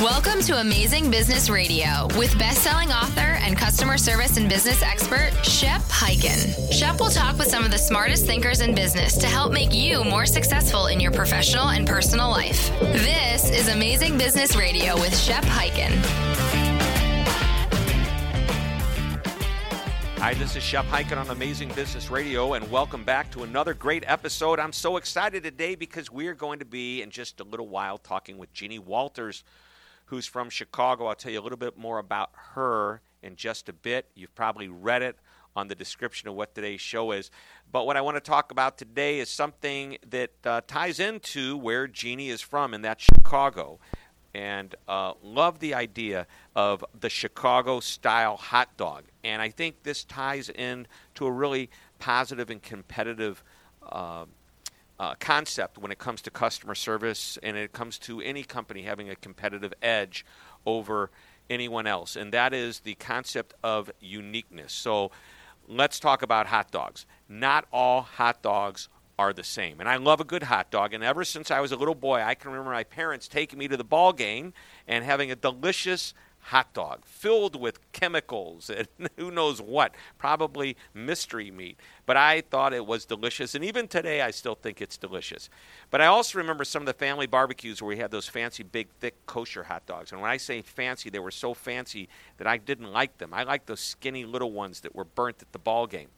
Welcome to Amazing Business Radio with best-selling author and customer service and business expert Shep Hyken. Shep will talk with some of the smartest thinkers in business to help make you more successful in your professional and personal life. This is Amazing Business Radio with Shep Hyken. Hi, this is Shep Hyken on Amazing Business Radio, and welcome back to another great episode. I'm so excited today because we're going to be, in just a little while, talking with Jeannie Walters, who's from Chicago. I'll tell you a little bit more about her in just a bit. You've probably read it on the description of what today's show is. But what I want to talk about today is something that uh, ties into where Jeannie is from, and that's Chicago and uh, love the idea of the Chicago style hot dog. And I think this ties in to a really positive and competitive uh, uh, concept when it comes to customer service and it comes to any company having a competitive edge over anyone else. And that is the concept of uniqueness. So let's talk about hot dogs. Not all hot dogs are the same. And I love a good hot dog. And ever since I was a little boy, I can remember my parents taking me to the ball game and having a delicious hot dog filled with chemicals and who knows what, probably mystery meat. But I thought it was delicious, and even today I still think it's delicious. But I also remember some of the family barbecues where we had those fancy, big, thick kosher hot dogs. And when I say fancy, they were so fancy that I didn't like them. I liked those skinny little ones that were burnt at the ball game.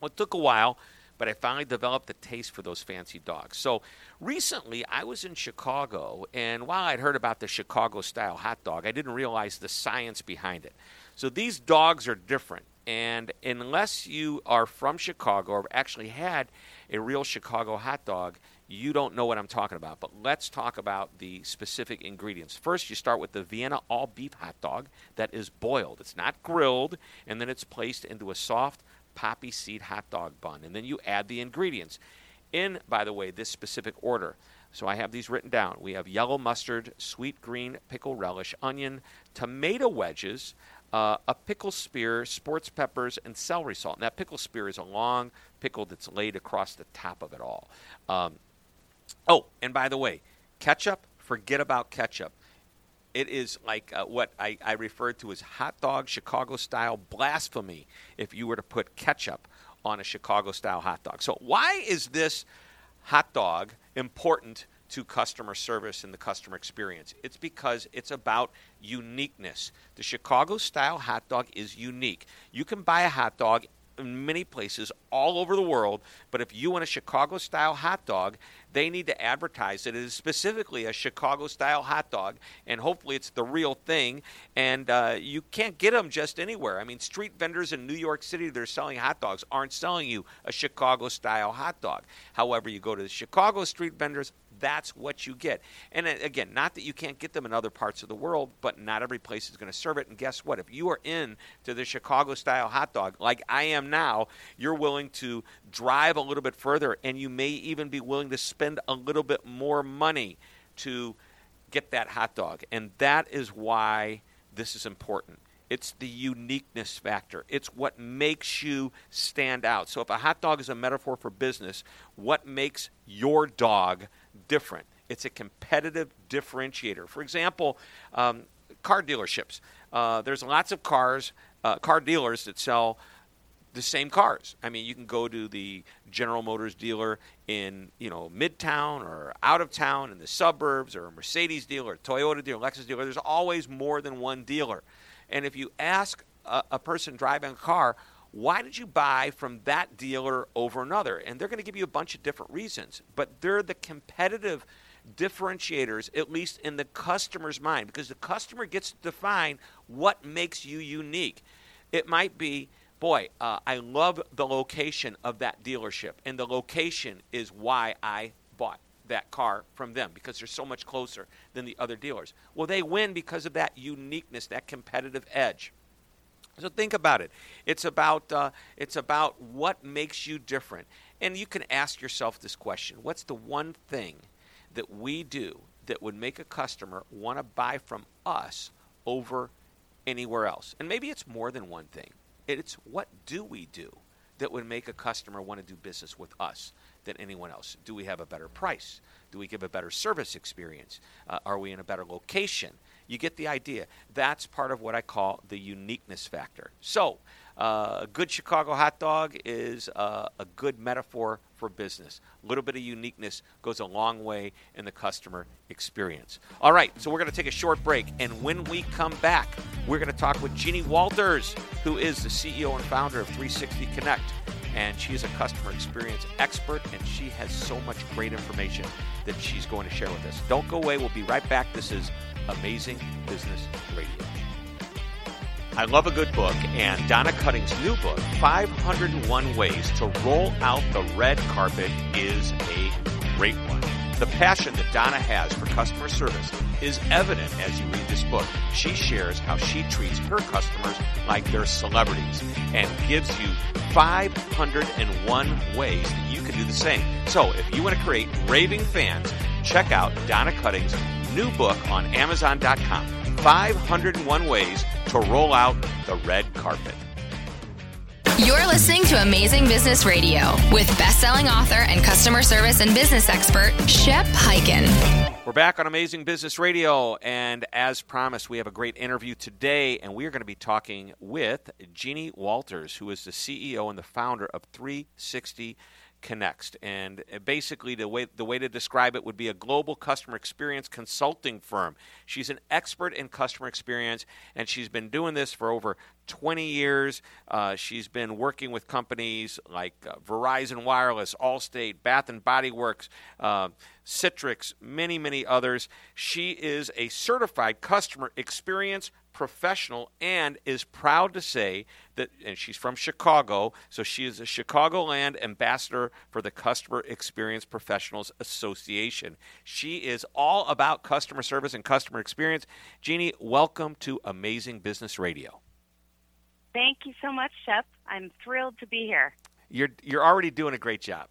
Well, it took a while but I finally developed a taste for those fancy dogs. So recently, I was in Chicago, and while I'd heard about the Chicago style hot dog, I didn't realize the science behind it. So these dogs are different. And unless you are from Chicago or actually had a real Chicago hot dog, you don't know what I'm talking about. But let's talk about the specific ingredients. First, you start with the Vienna all beef hot dog that is boiled. It's not grilled, and then it's placed into a soft poppy seed hot dog bun. And then you add the ingredients in, by the way, this specific order. So I have these written down. We have yellow mustard, sweet green pickle relish, onion, tomato wedges, uh, a pickle spear, sports peppers, and celery salt. And that pickle spear is a long pickle that's laid across the top of it all. Um, oh, and by the way, ketchup, forget about ketchup. It is like uh, what I, I refer to as hot dog Chicago style blasphemy if you were to put ketchup on a Chicago style hot dog. So, why is this hot dog important to customer service and the customer experience? It's because it's about uniqueness. The Chicago style hot dog is unique. You can buy a hot dog in many places all over the world, but if you want a Chicago style hot dog, they need to advertise that it is specifically a Chicago style hot dog, and hopefully it's the real thing. And uh, you can't get them just anywhere. I mean, street vendors in New York City that are selling hot dogs aren't selling you a Chicago style hot dog. However, you go to the Chicago street vendors, that's what you get. And uh, again, not that you can't get them in other parts of the world, but not every place is going to serve it. And guess what? If you are in to the Chicago style hot dog, like I am now, you're willing to drive a little bit further and you may even be willing to spend a little bit more money to get that hot dog. And that is why this is important. It's the uniqueness factor. It's what makes you stand out. So, if a hot dog is a metaphor for business, what makes your dog different. It's a competitive differentiator. For example, um, car dealerships. Uh, there's lots of cars, uh, car dealers that sell the same cars. I mean, you can go to the General Motors dealer in you know Midtown or out of town in the suburbs, or a Mercedes dealer, Toyota dealer, Lexus dealer. There's always more than one dealer. And if you ask a, a person driving a car, why did you buy from that dealer over another? And they're going to give you a bunch of different reasons, but they're the competitive differentiators, at least in the customer's mind, because the customer gets to define what makes you unique. It might be, boy, uh, I love the location of that dealership, and the location is why I bought that car from them because they're so much closer than the other dealers. Well, they win because of that uniqueness, that competitive edge. So think about it. It's about uh, it's about what makes you different, and you can ask yourself this question: What's the one thing that we do that would make a customer want to buy from us over anywhere else? And maybe it's more than one thing. It's what do we do that would make a customer want to do business with us than anyone else? Do we have a better price? Do we give a better service experience? Uh, are we in a better location? You get the idea. That's part of what I call the uniqueness factor. So, uh, a good Chicago hot dog is uh, a good metaphor for business. A little bit of uniqueness goes a long way in the customer experience. All right, so we're going to take a short break, and when we come back, we're going to talk with Jeannie Walters, who is the CEO and founder of 360 Connect. And she is a customer experience expert, and she has so much great information that she's going to share with us. Don't go away. We'll be right back. This is Amazing Business Radio. I love a good book, and Donna Cutting's new book, 501 Ways to Roll Out the Red Carpet, is a great one. The passion that Donna has for customer service is evident as you read this book. She shares how she treats her customers like they're celebrities and gives you 501 ways that you can do the same. So if you want to create raving fans, check out Donna Cutting's new book on Amazon.com 501 Ways to Roll Out the Red Carpet. You're listening to Amazing Business Radio with best-selling author and customer service and business expert Shep Hyken. We're back on Amazing Business Radio, and as promised, we have a great interview today, and we are going to be talking with Jeannie Walters, who is the CEO and the founder of 360 Connect. And basically, the way the way to describe it would be a global customer experience consulting firm. She's an expert in customer experience, and she's been doing this for over 20 years. Uh, she's been working with companies like uh, Verizon Wireless, Allstate, Bath and Body Works, uh, Citrix, many, many others. She is a certified customer experience professional and is proud to say that, and she's from Chicago, so she is a Chicagoland ambassador for the Customer Experience Professionals Association. She is all about customer service and customer experience. Jeannie, welcome to Amazing Business Radio. Thank you so much, Shep. I'm thrilled to be here. You're you're already doing a great job.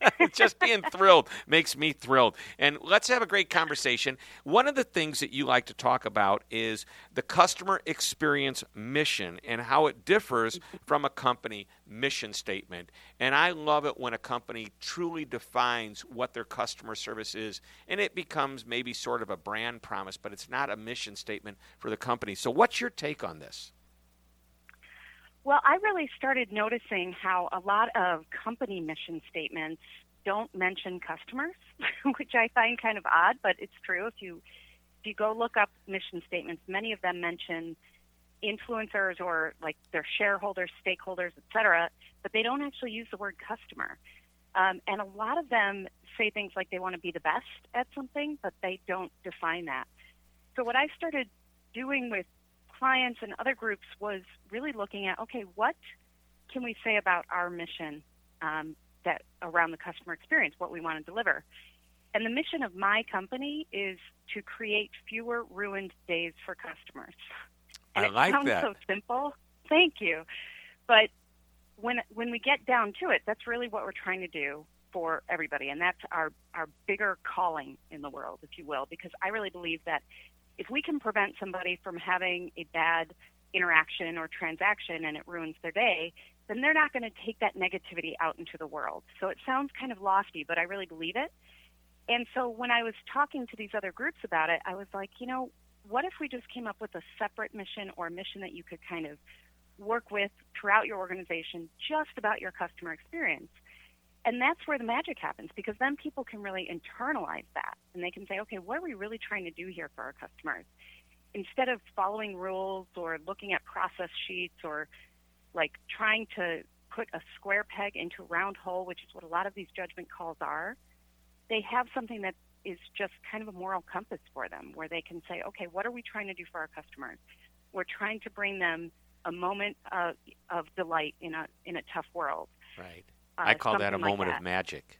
just being thrilled makes me thrilled. And let's have a great conversation. One of the things that you like to talk about is the customer experience mission and how it differs from a company mission statement. And I love it when a company truly defines what their customer service is and it becomes maybe sort of a brand promise, but it's not a mission statement for the company. So, what's your take on this? Well, I really started noticing how a lot of company mission statements don't mention customers, which I find kind of odd, but it's true. If you if you go look up mission statements, many of them mention influencers or like their shareholders, stakeholders, etc., but they don't actually use the word customer. Um, and a lot of them say things like they want to be the best at something, but they don't define that. So what I started doing with clients and other groups was really looking at okay, what can we say about our mission um, that around the customer experience, what we want to deliver. And the mission of my company is to create fewer ruined days for customers. And I like it sounds that. so simple. Thank you. But when when we get down to it, that's really what we're trying to do for everybody, and that's our our bigger calling in the world, if you will. Because I really believe that if we can prevent somebody from having a bad interaction or transaction and it ruins their day, then they're not going to take that negativity out into the world. So it sounds kind of lofty, but I really believe it. And so when I was talking to these other groups about it, I was like, you know, what if we just came up with a separate mission or a mission that you could kind of work with throughout your organization just about your customer experience? And that's where the magic happens because then people can really internalize that and they can say, okay, what are we really trying to do here for our customers? Instead of following rules or looking at process sheets or like trying to put a square peg into a round hole, which is what a lot of these judgment calls are, they have something that is just kind of a moral compass for them where they can say, okay, what are we trying to do for our customers? We're trying to bring them a moment of, of delight in a in a tough world. Right. Uh, I call that a something like moment that. of magic.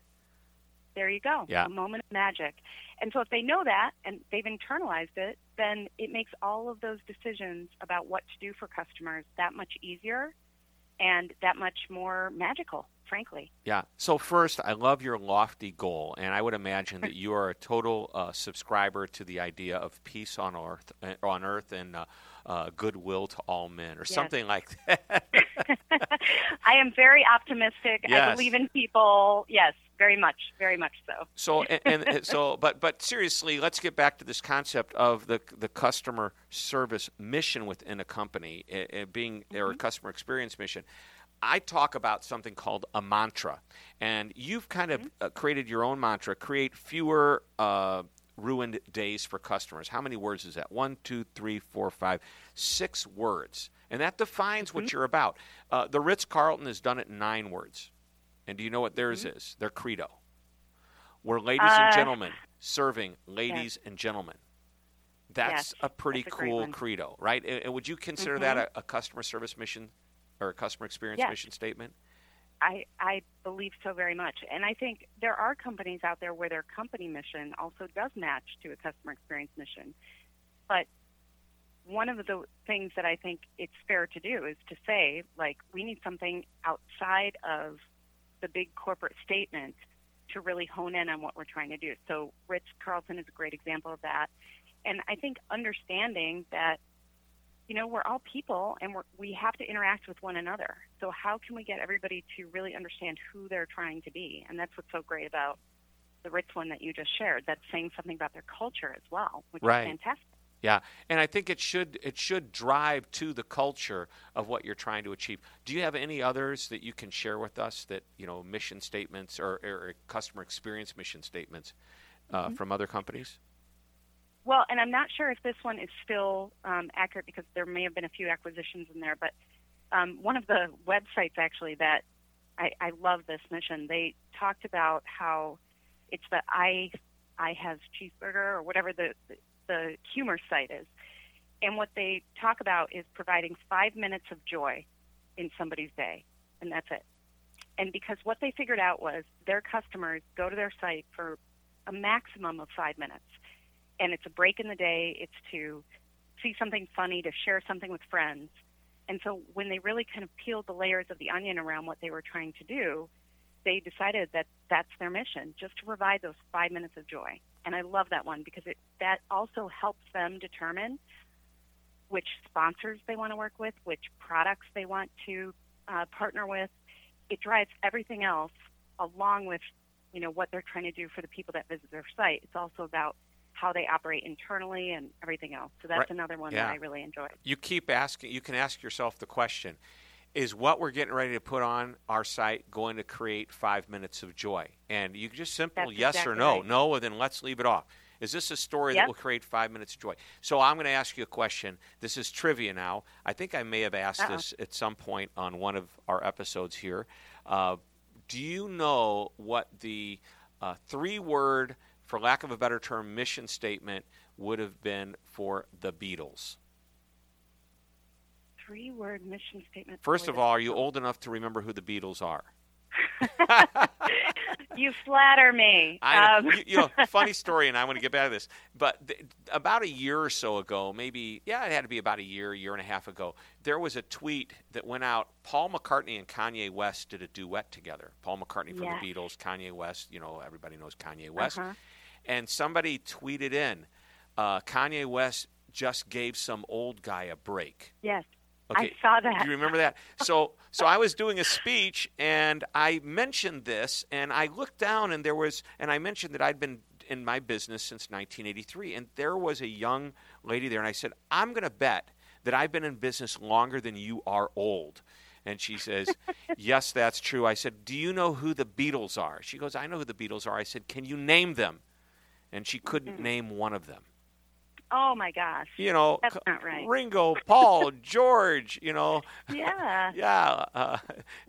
There you go. Yeah. A moment of magic. And so if they know that and they've internalized it, then it makes all of those decisions about what to do for customers that much easier and that much more magical, frankly. Yeah. So first, I love your lofty goal, and I would imagine that you are a total uh, subscriber to the idea of peace on earth, uh, on earth, and uh, uh, goodwill to all men, or Yes. something like that. I am very optimistic. Yes. I believe in people. Yes, very much, very much so. So and, and, so, but but seriously, let's get back to this concept of the the customer service mission within a company, it, being mm-hmm. or a customer experience mission. I talk about something called a mantra, and you've kind of mm-hmm. uh, created your own mantra: create fewer. Uh, ruined days for customers. How many words is that? One, two, three, four, five, six words. And that defines mm-hmm. what you're about. Uh, the Ritz Carlton has done it in nine words. And do you know what theirs mm-hmm. is? Their credo. We're ladies uh, and gentlemen serving ladies yes. and gentlemen. That's yes, a pretty that's a cool credo, right? And would you consider mm-hmm. that a, a, customer service mission or a customer experience yes. mission statement? I, I believe so very much. And I think there are companies out there where their company mission also does match to a customer experience mission. But one of the things that I think it's fair to do is to say, like, we need something outside of the big corporate statement to really hone in on what we're trying to do. So Ritz Carlton is a great example of that. And I think understanding that, you know, we're all people and we're, we have to interact with one another. So how can we get everybody to really understand who they're trying to be? And that's what's so great about the Ritz one that you just shared. That's saying something about their culture as well, which right. is fantastic. Yeah, and I think it should it should drive to the culture of what you're trying to achieve. Do you have any others that you can share with us that you know mission statements or, or customer experience mission statements uh, mm-hmm. from other companies? Well, and I'm not sure if this one is still um, accurate because there may have been a few acquisitions in there, but um, one of the websites actually that I, I love this mission. They talked about how it's the I I has Cheezburger or whatever the the humor site is. And what they talk about is providing five minutes of joy in somebody's day, and that's it. And because what they figured out was their customers go to their site for a maximum of five minutes. And it's a break in the day, it's to see something funny, to share something with friends. And so when they really kind of peeled the layers of the onion around what they were trying to do, they decided that that's their mission, just to provide those five minutes of joy. And I love that one because it that also helps them determine which sponsors they want to work with, which products they want to uh, partner with. It drives everything else along with you know what they're trying to do for the people that visit their site. It's also about how they operate internally and everything else. So that's right. another one yeah. that I really enjoy. You keep asking. You can ask yourself the question: is what we're getting ready to put on our site going to create five minutes of joy? And you just simple That's yes exactly or no. Right. No, then let's leave it off. Is this a story yep. that will create five minutes of joy? So I'm going to ask you a question. This is trivia now. I think I may have asked Uh-oh. this at some point on one of our episodes here. Uh, do you know what the uh, three word, for lack of a better term, mission statement would have been for the Beatles? three word mission statement. First of all, are you old enough to remember who the Beatles are? you flatter me. I, um. you, you, know, funny story, and I want to get back to this. But th- about a year or so ago, maybe, yeah, it had to be about a year, year and a half ago, there was a tweet that went out. Paul McCartney and Kanye West did a duet together. Paul McCartney from the Beatles, Kanye West, you know, everybody knows Kanye West. Uh-huh. And somebody tweeted in, uh, Kanye West just gave some old guy a break. Yes. Okay. I saw that. Do you remember that? So, so I was doing a speech and I mentioned this, and I looked down and there was, and I mentioned that I'd been in my business since 1983, and there was a young lady there, and I said, I'm going to bet that I've been in business longer than you are old. And she says, Yes, that's true. I said, Do you know who the Beatles are? She goes, I know who the Beatles are. I said, Can you name them? And she couldn't mm-hmm. name one of them. Oh my gosh. You know, that's not right. Ringo, Paul, George. You know. Yeah. yeah. Uh,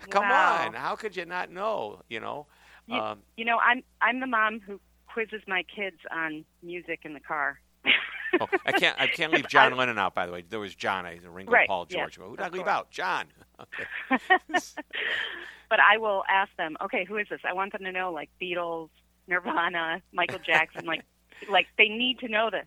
come wow. on. How could you not know? You know. You, um, you know, I'm I'm the mom who quizzes my kids on music in the car. oh, I can't I can't leave John Lennon out. By the way, there was John, I Ringo, right, Paul, George. yes, who did I leave course. out? John. Okay. but I will ask them. Okay, who is this? I want them to know like Beatles, Nirvana, Michael Jackson, like like they need to know this.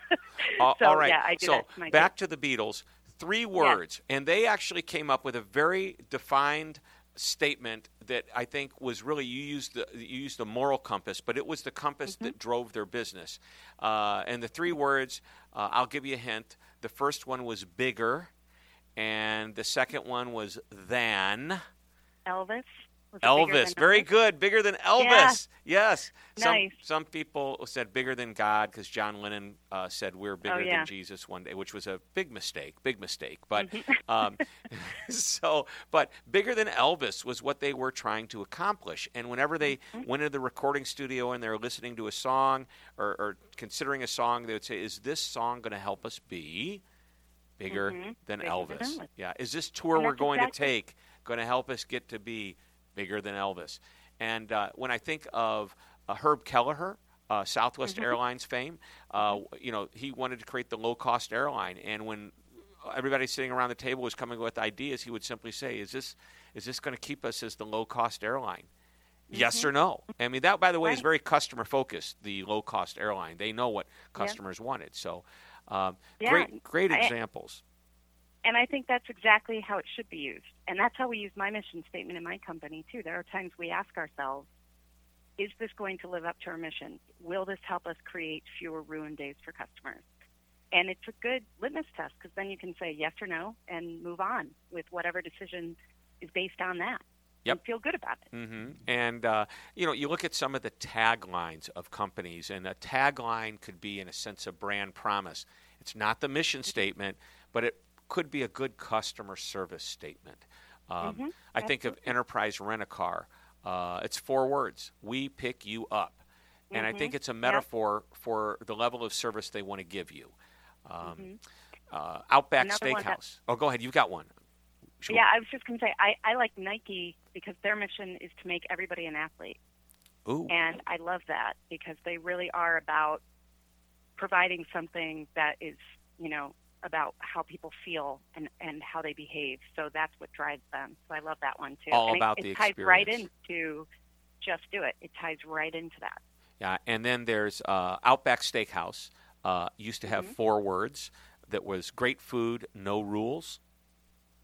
so all right. yeah, so back to the Beatles. Three words, yes. and they actually came up with a very defined statement that I think was really you used the you used the moral compass, but it was the compass mm-hmm. that drove their business. Uh, and the three words, uh, I'll give you a hint. The first one was bigger, and the second one was than. Elvis. Was it bigger Elvis, very Elvis? good, bigger than Elvis. Yes. Some Nice. some people said bigger than God because John Lennon uh, said we're bigger Oh, yeah. than Jesus one day, which was a big mistake, big mistake. But Mm-hmm. um, so, but bigger than Elvis was what they were trying to accomplish. And whenever they Mm-hmm. went into the recording studio and they're listening to a song or, or considering a song, they would say, "Is this song going to help us be?" Bigger Mhm. than Bigger Elvis. than Elvis. Yeah. Is this tour we're going exactly- to take going to help us get to be bigger than Elvis? And uh, when I think of uh, Herb Kelleher, uh, Southwest Mm-hmm. Airlines fame, uh, you know, he wanted to create the low cost airline. And when everybody sitting around the table was coming with ideas, he would simply say, "Is this is this going to keep us as the low cost airline?" Yes or no? I mean, that, by the way, is Mm-hmm. Very customer focused. The low cost airline, they know what customers wanted. So, um, Yeah, great, great I- examples. And I think that's exactly how it should be used. And that's how we use my mission statement in my company, too. There are times we ask ourselves, is this going to live up to our mission? Will this help us create fewer ruined days for customers? And it's a good litmus test because then you can say yes or no and move on with whatever decision is based on that Yep. and feel good about it. hmm And uh, you know, you look at some of the taglines of companies, and a tagline could be, in a sense, a brand promise. It's not the mission statement, but it could be a good customer service statement. Um, Mhm. I think of Enterprise Rent a Car. Uh, it's four words: "We pick you up," and I Mhm. think it's a metaphor for the level of service they want to give you. Um, uh, Outback Mm-hmm. Another one that- Steakhouse. Oh, go ahead. You've got one. Sure. Yeah, I was just going to say, I, I like Nike because their mission is to make everybody an athlete. Ooh. And I love that because they really are about providing something that is, you know, about how people feel and, and how they behave. So that's what drives them. So I love that one too. All and about it, the it ties right into just do it. It ties right into that. Yeah, and then there's uh, Outback Steakhouse. Uh, used to Mm-hmm. have four words that was great food, no rules.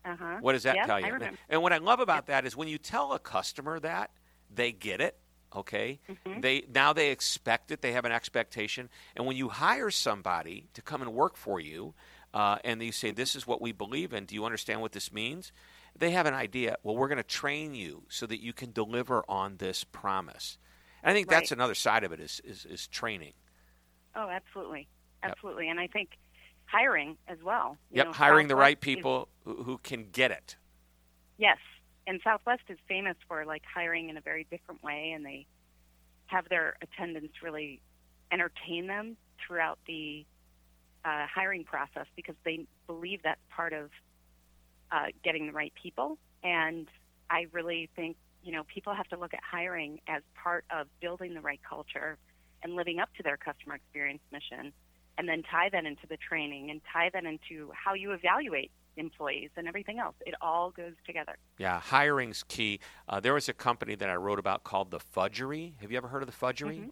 Uh huh. What does that yeah, tell you? And what I love about that is when you tell a customer that, they get it. Okay, Mm-hmm. they now they expect it. They have an expectation, and when you hire somebody to come and work for you, uh, and you say, "This is what we believe in. Do you understand what this means?" They have an idea. Well, we're going to train you so that you can deliver on this promise. And I think that's another side of it is is, is training. Oh, absolutely. Yep. Absolutely. And I think hiring as well. You Yep, know, hiring the right Southwest is- people who, who can get it. Yes, and Southwest is famous for like hiring in a very different way, and they have their attendants really entertain them throughout the uh, hiring process because they believe that's part of uh, getting the right people. And I really think you know people have to look at hiring as part of building the right culture and living up to their customer experience mission, and then tie that into the training and tie that into how you evaluate employees and everything else. It all goes together. Yeah, hiring's key. Uh, there was a company that I wrote about called the Fudgery. Have you ever heard of the Fudgery?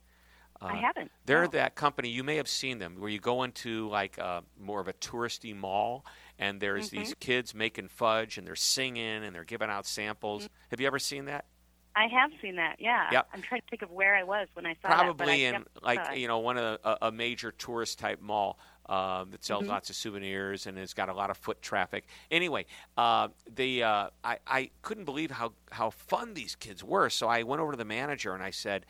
Mhm. I haven't. They're no. that company. You may have seen them, where you go into like uh, more of a touristy mall, and there's Mm-hmm. these kids making fudge, and they're singing, and they're giving out samples. Mm-hmm. Have you ever seen that? I have seen that. Yeah. Yep. I'm trying to think of where I was when I saw that. I Probably in definitely like you know one of the, a, a major tourist type mall um, that Mm-hmm. sells lots of souvenirs and has got a lot of foot traffic. Anyway, uh, the uh, I, I couldn't believe how how fun these kids were. So I went over to the manager and I said,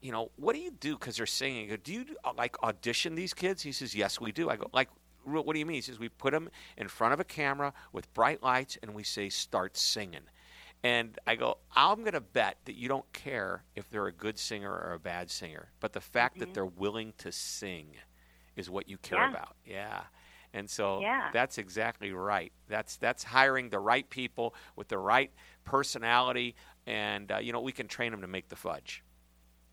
you know, what do you do because they're singing? I go, do you like audition these kids? He says, yes, we do. I go, like. What do you mean? He says, we put them in front of a camera with bright lights and we say, start singing. And I go, I'm going to bet that you don't care if they're a good singer or a bad singer, but the fact that they're willing to sing is what you care Mm-hmm. Yeah. about. Yeah. And so Yeah. that's exactly right. That's that's hiring the right people with the right personality, and uh, you know we can train them to make the fudge,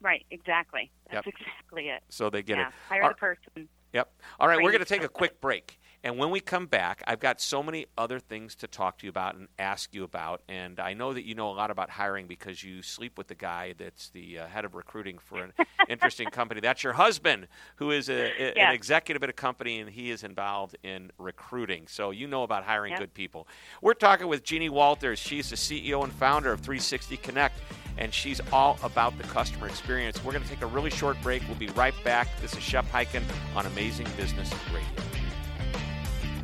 Right. Exactly. That's Yep. exactly it. so they get yeah. it. Hire the person. Yep. All right, we're going to take a quick break. And when we come back, I've got so many other things to talk to you about and ask you about. And I know that you know a lot about hiring because you sleep with the guy that's the uh, head of recruiting for an interesting company. That's your husband, who is a, a- an executive at a company, and he is involved in recruiting. So you know about hiring Yep. good people. We're talking with Jeannie Walters. She's the CEO and founder of 360 Connect, and she's all about the customer experience. We're going to take a really short break. We'll be right back. This is Shep Hyken on Amazing Business Radio.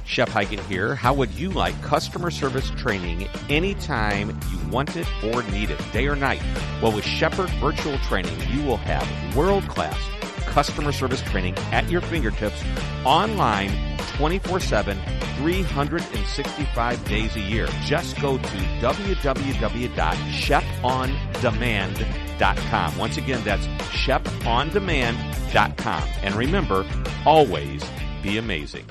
Shep Hyken here. How would you like customer service training anytime you want it or need it, day or night? Well, with Shepherd Virtual Training, you will have world class customer service training at your fingertips online 24 7, 365 days a year. Just go to www.shepondemand.com. Once again, that's shepondemand.com. And remember, always be amazing.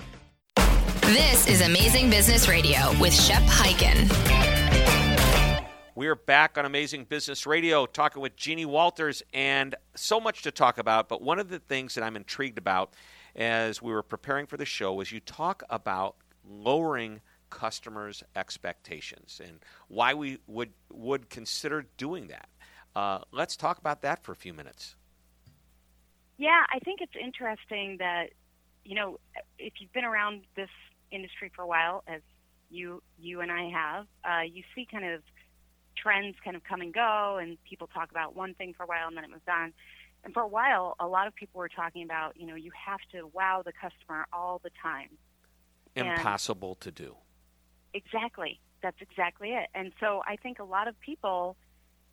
This is Amazing Business Radio with Shep Hyken. We're back on Amazing Business Radio talking with Jeannie Walters and so much to talk about. But one of the things that I'm intrigued about as we were preparing for the show was you talk about lowering customers' expectations and why we would would consider doing that. Uh, let's talk about that for a few minutes. Yeah, I think it's interesting that you know if you've been around this industry for a while, as you you and I have, uh, you see kind of trends kind of come and go, and people talk about one thing for a while and then it moves on. And for a while, a lot of people were talking about, you know, you have to wow the customer all the time. Impossible to do. Exactly. That's exactly it. And so I think a lot of people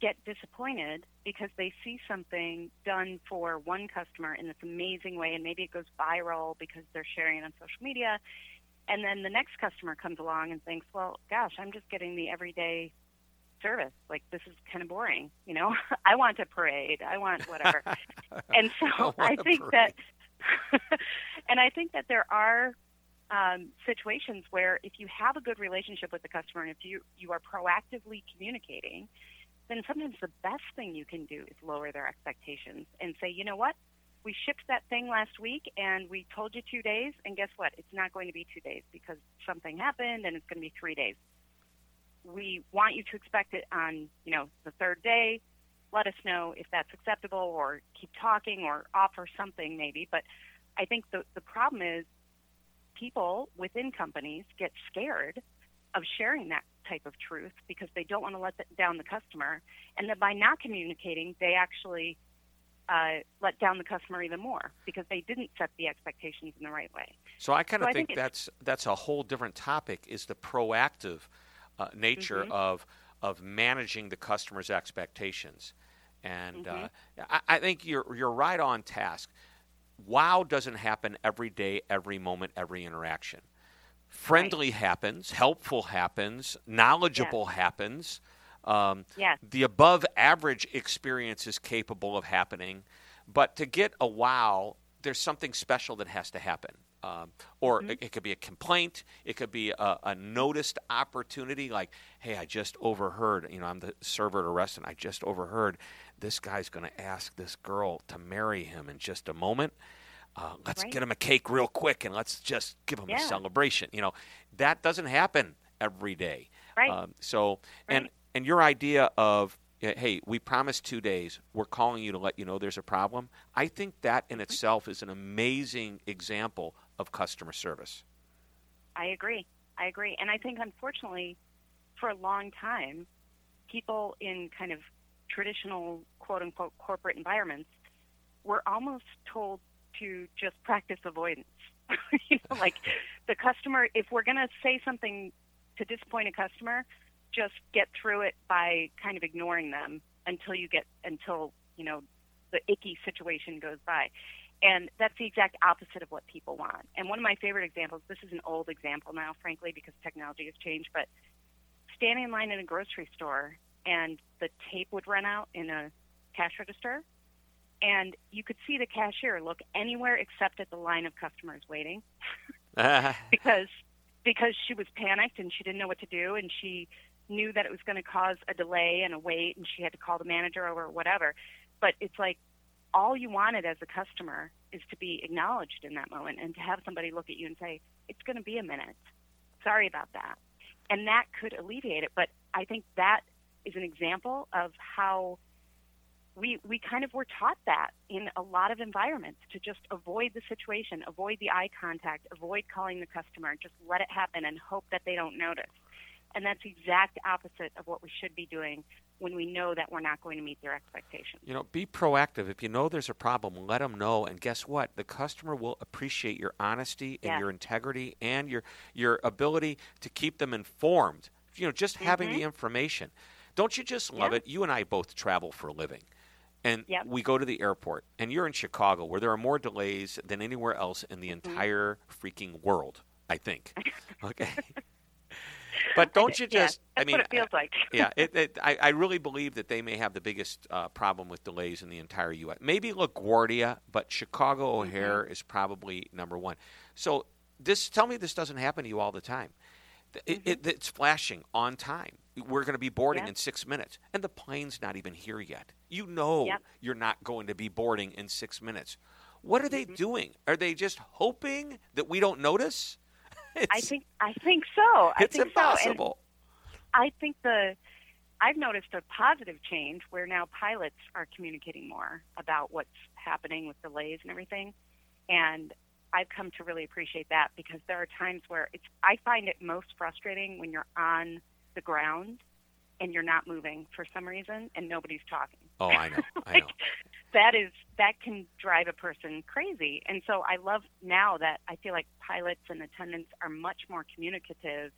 get disappointed because they see something done for one customer in this amazing way and maybe it goes viral because they're sharing it on social media and then the next customer comes along and thinks well gosh i'm just getting the everyday service. Like this is kind of boring, you know. I want a parade. I want whatever. and so I, I think that, and I think that there are um, situations where if you have a good relationship with the customer and if you you are proactively communicating, then sometimes the best thing you can do is lower their expectations and say, you know what, we shipped that thing last week and we told you two days, and guess what? It's not going to be two days because something happened and it's going to be three days we want you to expect it on, you know, the third day. Let us know if that's acceptable or keep talking or offer something maybe. But I think the, the problem is people within companies get scared of sharing that type of truth because they don't want to let down the customer. And that by not communicating, they actually uh, let down the customer even more because they didn't set the expectations in the right way. So I kind of so think, think that's that's a whole different topic. Is the proactive uh, nature mm-hmm. of of managing the customer's expectations. And mm-hmm. uh, I, I, think you're you're right on task. Wow doesn't happen every day, every moment, every interaction. Friendly right. happens, helpful happens, knowledgeable yes. happens. Um, yes. The above average experience is capable of happening, but to get a wow, there's something special that has to happen. Um, or mm-hmm. it, it, could be a complaint. It could be a, a, noticed opportunity, like, "Hey, I just overheard. You know, I'm the server at a restaurant. I just overheard this guy's going to ask this girl to marry him in just a moment. Uh, let's right. get him a cake real quick, and let's just give him yeah. a celebration. You know, that doesn't happen every day. Right. Um, so, right. and and your idea of hey, we promised two days. We're calling you to let you know there's a problem. I think that in mm-hmm. itself is an amazing example of customer service. I agree. I agree. And I think, unfortunately, for a long time, people in kind of traditional quote unquote corporate environments were almost told to just practice avoidance. you know, like the customer, if we're going to say something to disappoint a customer, just get through it by kind of ignoring them until you get, until, you know, the icky situation goes by. And that's the exact opposite of what people want. And one of my favorite examples, this is an old example now, frankly, because technology has changed, but standing in line in a grocery store and the tape would run out in a cash register and you could see the cashier look anywhere except at the line of customers waiting because because she was panicked and she didn't know what to do and she knew that it was going to cause a delay and a wait and she had to call the manager over or whatever but it's like all you wanted as a customer is to be acknowledged in that moment and to have somebody look at you and say, it's going to be a minute. Sorry about that. And that could alleviate it. But I think that is an example of how we, we kind of were taught that in a lot of environments to just avoid the situation, avoid the eye contact, avoid calling the customer, just let it happen and hope that they don't notice. And that's the exact opposite of what we should be doing when we know that we're not going to meet their expectations. You know, be proactive. If you know there's a problem, let them know. And guess what? The customer will appreciate your honesty and Yeah. your integrity and your your ability to keep them informed. You know, just having Mhm. the information. Don't you just love Yeah. it? You and I both travel for a living. And Yep. we go to the airport, and you're in Chicago, where there are more delays than anywhere else in the Mm-hmm. entire freaking world. I think. Okay. But don't you Yeah, just? that's I mean, what it feels like. yeah, it, it, I, I really believe that they may have the biggest uh, problem with delays in the entire U.S. Maybe LaGuardia, but Chicago Mm-hmm. O'Hare is probably number one. So this, tell me, this doesn't happen to you all the time. It, it, it's flashing on time. We're going to be boarding Mm-hmm. Yeah. in six minutes, and the plane's not even here yet. You know Yep. you're not going to be boarding in six minutes. What are they Mm-hmm. doing? Are they just hoping that we don't notice? I think I think so. I it's think impossible. so. I think the I've noticed a positive change where now pilots are communicating more about what's happening with delays and everything. And I've come to really appreciate that because there are times where it's I find it most frustrating when you're on the ground and you're not moving for some reason and nobody's talking. oh, I know. I Like, know. that is that can drive a person crazy. And so I love now that I feel like pilots and attendants are much more communicative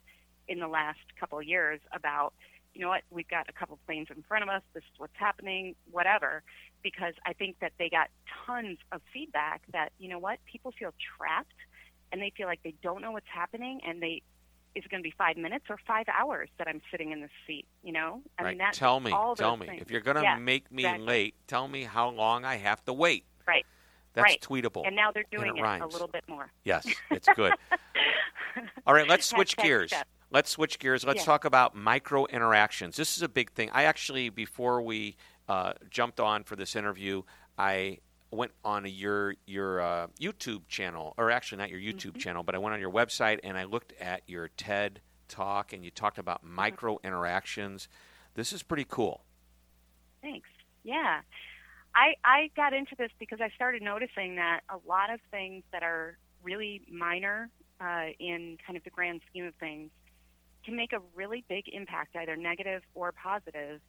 in the last couple of years about, you know what, we've got a couple planes in front of us, this is what's happening, whatever. Because I think that they got tons of feedback that, you know what, people feel trapped and they feel like they don't know what's happening and they is it going to be five minutes or five hours that I'm sitting in this seat? You know, I right. mean that tell me, all tell me. things. If you're going to Yeah, make me exactly. late, tell me how long I have to wait. Right. That's right. tweetable. and now they're and doing it it, a little bit more. yes, it's good. All right, let's switch gears. step. Let's switch gears. Let's Yeah. talk about micro interactions. This is a big thing. I actually, before we uh, jumped on for this interview, I went on a, your your uh, YouTube channel, or actually not your YouTube Mm-hmm. channel, but I went on your website and I looked at your TED talk, and you talked about Mm-hmm. micro interactions. This is pretty cool. Thanks. Yeah. I I got into this because I started noticing that a lot of things that are really minor uh, in kind of the grand scheme of things can make a really big impact, either negative or positive,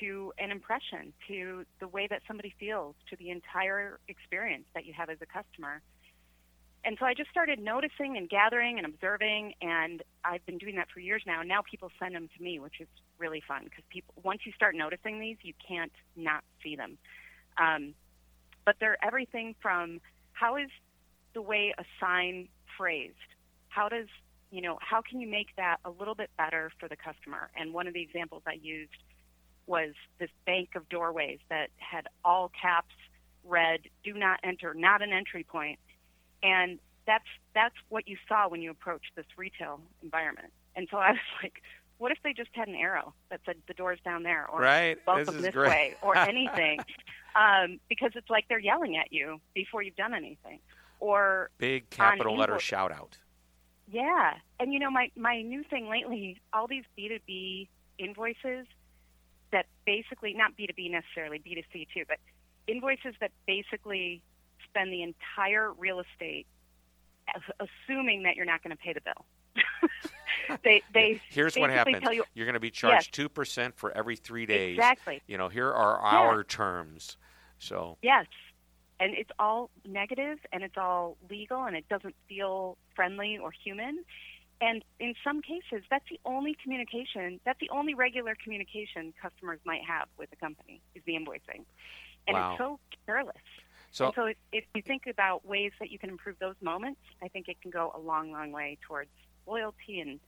to an impression, to the way that somebody feels, to the entire experience that you have as a customer. And so I just started noticing and gathering and observing, and I've been doing that for years now. Now people send them to me, which is really fun because people once you start noticing these, you can't not see them. Um, but they're everything from how is the way a sign phrased? How does you know how can you make that a little bit better for the customer? And one of the examples I used was this bank of doorways that had all caps read "Do not enter," not an entry point. and that's that's what you saw when you approached this retail environment. And so I was like, what if they just had an arrow that said the door's down there, or right? welcome this is this way, or anything? um, because it's like they're yelling at you before you've done anything, or Big capital letter shout out. Yeah. And you know, my my new thing lately, all these B two B invoices that basically not B two B necessarily, B two C too, but invoices that basically spend the entire real estate assuming that you're not going to pay the bill. they they Here's what happens. tell you You're going to be charged two percent for every three days. exactly You know, here are our terms. So Yes. And it's all negative and it's all legal and it doesn't feel friendly or human. And in some cases, that's the only communication, that's the only regular communication customers might have with a company is the invoicing. And Wow. it's so careless. so and so if, if you think about ways that you can improve those moments, I think it can go a long, long way towards loyalty and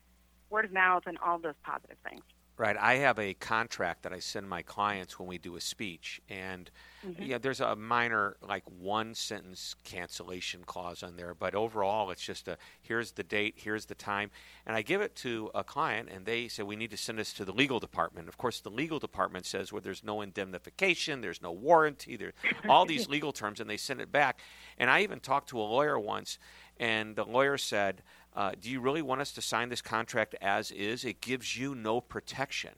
word of mouth and all those positive things. Right. I have a contract that I send my clients when we do a speech, and Mm-hmm. yeah, there's a minor, like one sentence cancellation clause on there, but overall, it's just a here's the date, here's the time, and I give it to a client, and they say we need to send this to the legal department. Of course, the legal department says well, there's no indemnification, there's no warranty, there's all these legal terms, and they send it back. And I even talked to a lawyer once, and the lawyer said. Uh, do you really want us to sign this contract as is? It gives you no protection.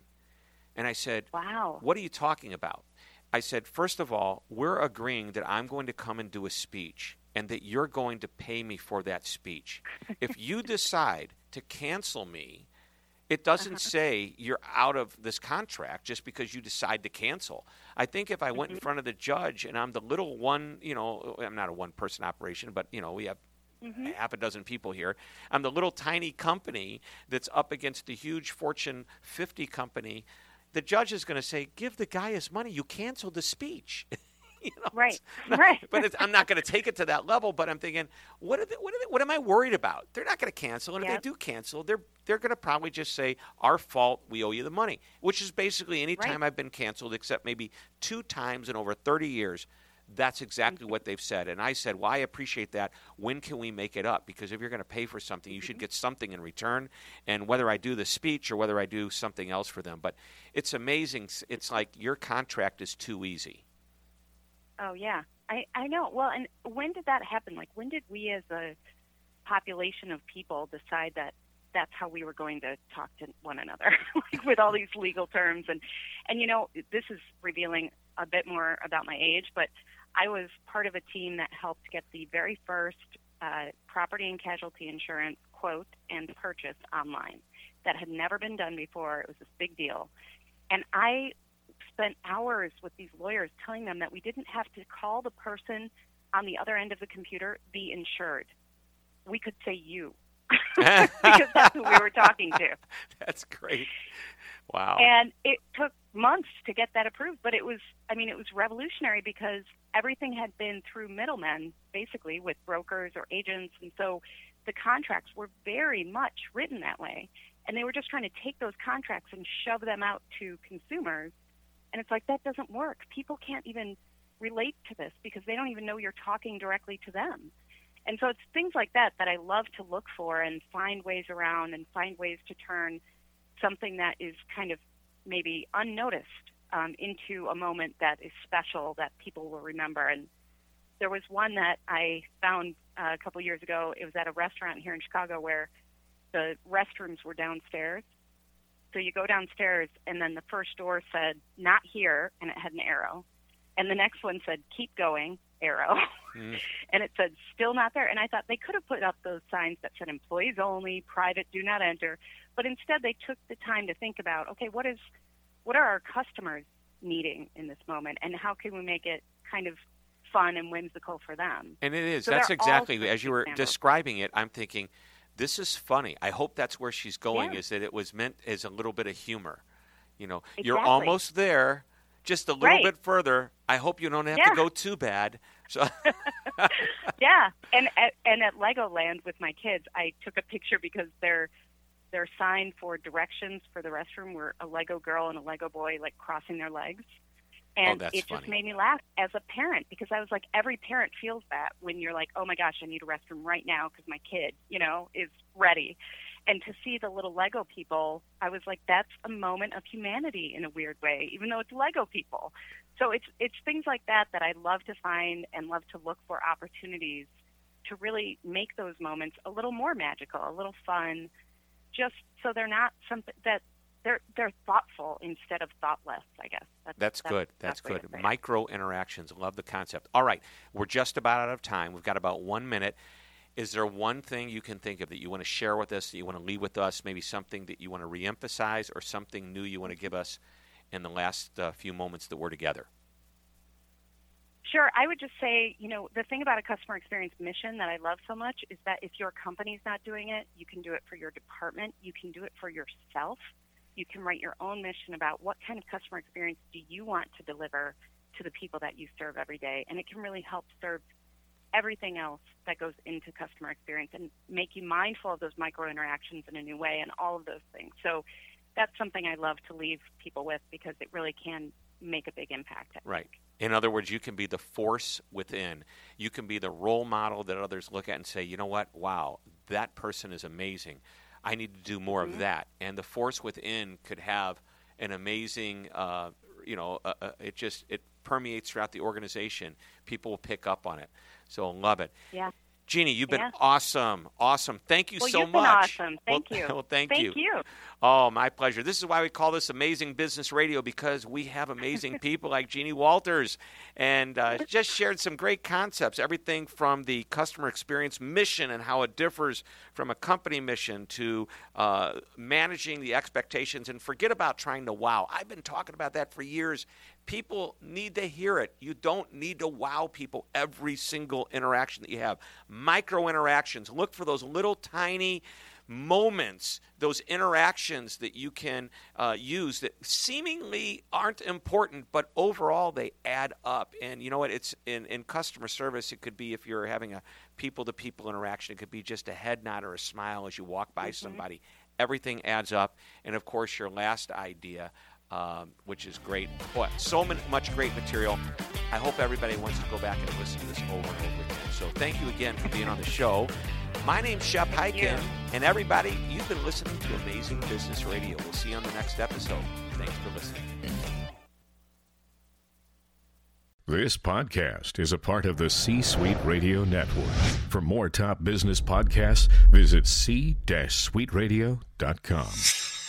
And I said, Wow. What are you talking about? I said, First of all, we're agreeing that I'm going to come and do a speech and that you're going to pay me for that speech. if you decide to cancel me It doesn't uh-huh. say you're out of this contract just because you decide to cancel. I think if I went mm-hmm. in front of the judge and I'm the little one, you know, I'm not a one person operation, but, you know, we have mm-hmm. half a dozen people here. I'm the little tiny company that's up against the huge Fortune 50 company. The judge is going to say, give the guy his money. You canceled the speech. you know, right, not, right. But I'm not going to take it to that level. But I'm thinking, what are they, what, are they, what am I worried about? They're not going to cancel, and yep. if they do cancel, they're they're going to probably just say, "Our fault. We owe you the money," which is basically any time right. I've been canceled, except maybe two times in over 30 years. That's exactly mm-hmm. what they've said. And I said, Well, I appreciate that. When can we make it up? Because if you're going to pay for something, you should mm-hmm. get something in return. And whether I do the speech or whether I do something else for them. But it's amazing. It's like your contract is too easy. Oh yeah, I I know. Well, and when did that happen? Like when did we as a population of people decide that that's how we were going to talk to one another like with all these legal terms and and you know this is revealing a bit more about my age but I was part of a team that helped get the very first uh, property and casualty insurance quote and purchase online that had never been done before. It was this big deal. And I spent hours with these lawyers telling them that we didn't have to call the person on the other end of the computer the insured. We could say you because that's who we were talking to. That's great. Wow. And it took months to get that approved, but it was, I mean, it was revolutionary because everything had been through middlemen, basically, with brokers or agents. And so the contracts were very much written that way. And they were just trying to take those contracts and shove them out to consumers and it's like, that doesn't work. People can't even relate to this because they don't even know you're talking directly to them. And so it's things like that that I love to look for and find ways around and find ways to turn something that is kind of maybe unnoticed um, into a moment that is special that people will remember. And there was one that I found uh, a couple years ago. It was at a restaurant here in Chicago where the restrooms were downstairs so you go downstairs, and then the first door said, not here, and it had an arrow. And the next one said, keep going, arrow. Mm. and it said, still not there. And I thought they could have put up those signs that said employees only, private, do not enter. But instead, they took the time to think about, okay, what is, what are our customers needing in this moment, and how can we make it kind of fun and whimsical for them? And it is. So That's exactly as you were describing it. I'm thinking this is funny. I hope that's where she's going. Yeah. Is that it was meant as a little bit of humor. You know, exactly. you're almost there, just a little right. bit further. I hope you don't have yeah. to go too bad. So yeah, and at, and at Legoland with my kids, I took a picture because their their sign for directions for the restroom were a Lego girl and a Lego boy like crossing their legs. Oh, and oh, it funny. just made me laugh as a parent because I was like, every parent feels that when you're like, oh my gosh, I need a restroom right now because my kid, you know, is ready. And to see the little Lego people, I was like, that's a moment of humanity in a weird way, even though it's Lego people. So it's it's things like that that I love to find and love to look for opportunities to really make those moments a little more magical, a little fun, just so they're not something that they're they're thoughtful instead of thoughtless. I guess that's, that's, that's good. That's, good. Micro interactions. Love the concept. All right, we're just about out of time. We've got about one minute. Is there one thing you can think of that you want to share with us, that you want to leave with us, maybe something that you want to reemphasize, or something new you want to give us in the last uh, few moments that we're together? Sure. I would just say, you know, the thing about a customer experience mission that I love so much is that if your company's not doing it, you can do it for your department, you can do it for yourself you can write your own mission about what kind of customer experience do you want to deliver to the people that you serve every day. And it can really help serve everything else that goes into customer experience and make you mindful of those micro interactions in a new way and all of those things. So that's something I love to leave people with because it really can make a big impact. right. In other words, you can be the force within. You can be the role model that others look at and say, you know what? Wow, that person is amazing. I need to do more mm-hmm. of that. And the force within could have an amazing, uh, you know, uh, uh, it just it permeates throughout the organization. People will pick up on it. So love it. Yeah. Jeannie, you've been Yeah. awesome. Awesome. Thank you Well, so you've been much. awesome. Thank well, you. Well, thank, Thank you. Oh, my pleasure. This is why we call this Amazing Business Radio because we have amazing people like Jeannie Walters and uh, just shared some great concepts. Everything from the customer experience mission and how it differs from a company mission to uh, managing the expectations and forget about trying to wow. I've been talking about that for years. People need to hear it. You don't need to wow people every single interaction that you have. Micro interactions. Look for those little tiny moments, those interactions that you can uh, use that seemingly aren't important, but overall they add up. And you know what? It's in, in customer service, it could be if you're having a people to people interaction, it could be just a head nod or a smile as you walk by somebody. Everything adds up. And of course, your last idea. Um, which is great. Boy, so much great material. I hope everybody wants to go back and listen to this over and over again. So thank you again for being on the show. My name's Shep Thank you. Hyken, and everybody, you've been listening to Amazing Business Radio. We'll see you on the next episode. Thanks for listening. This podcast is a part of the C Suite Radio Network. For more top business podcasts, visit c-suiteradio.com.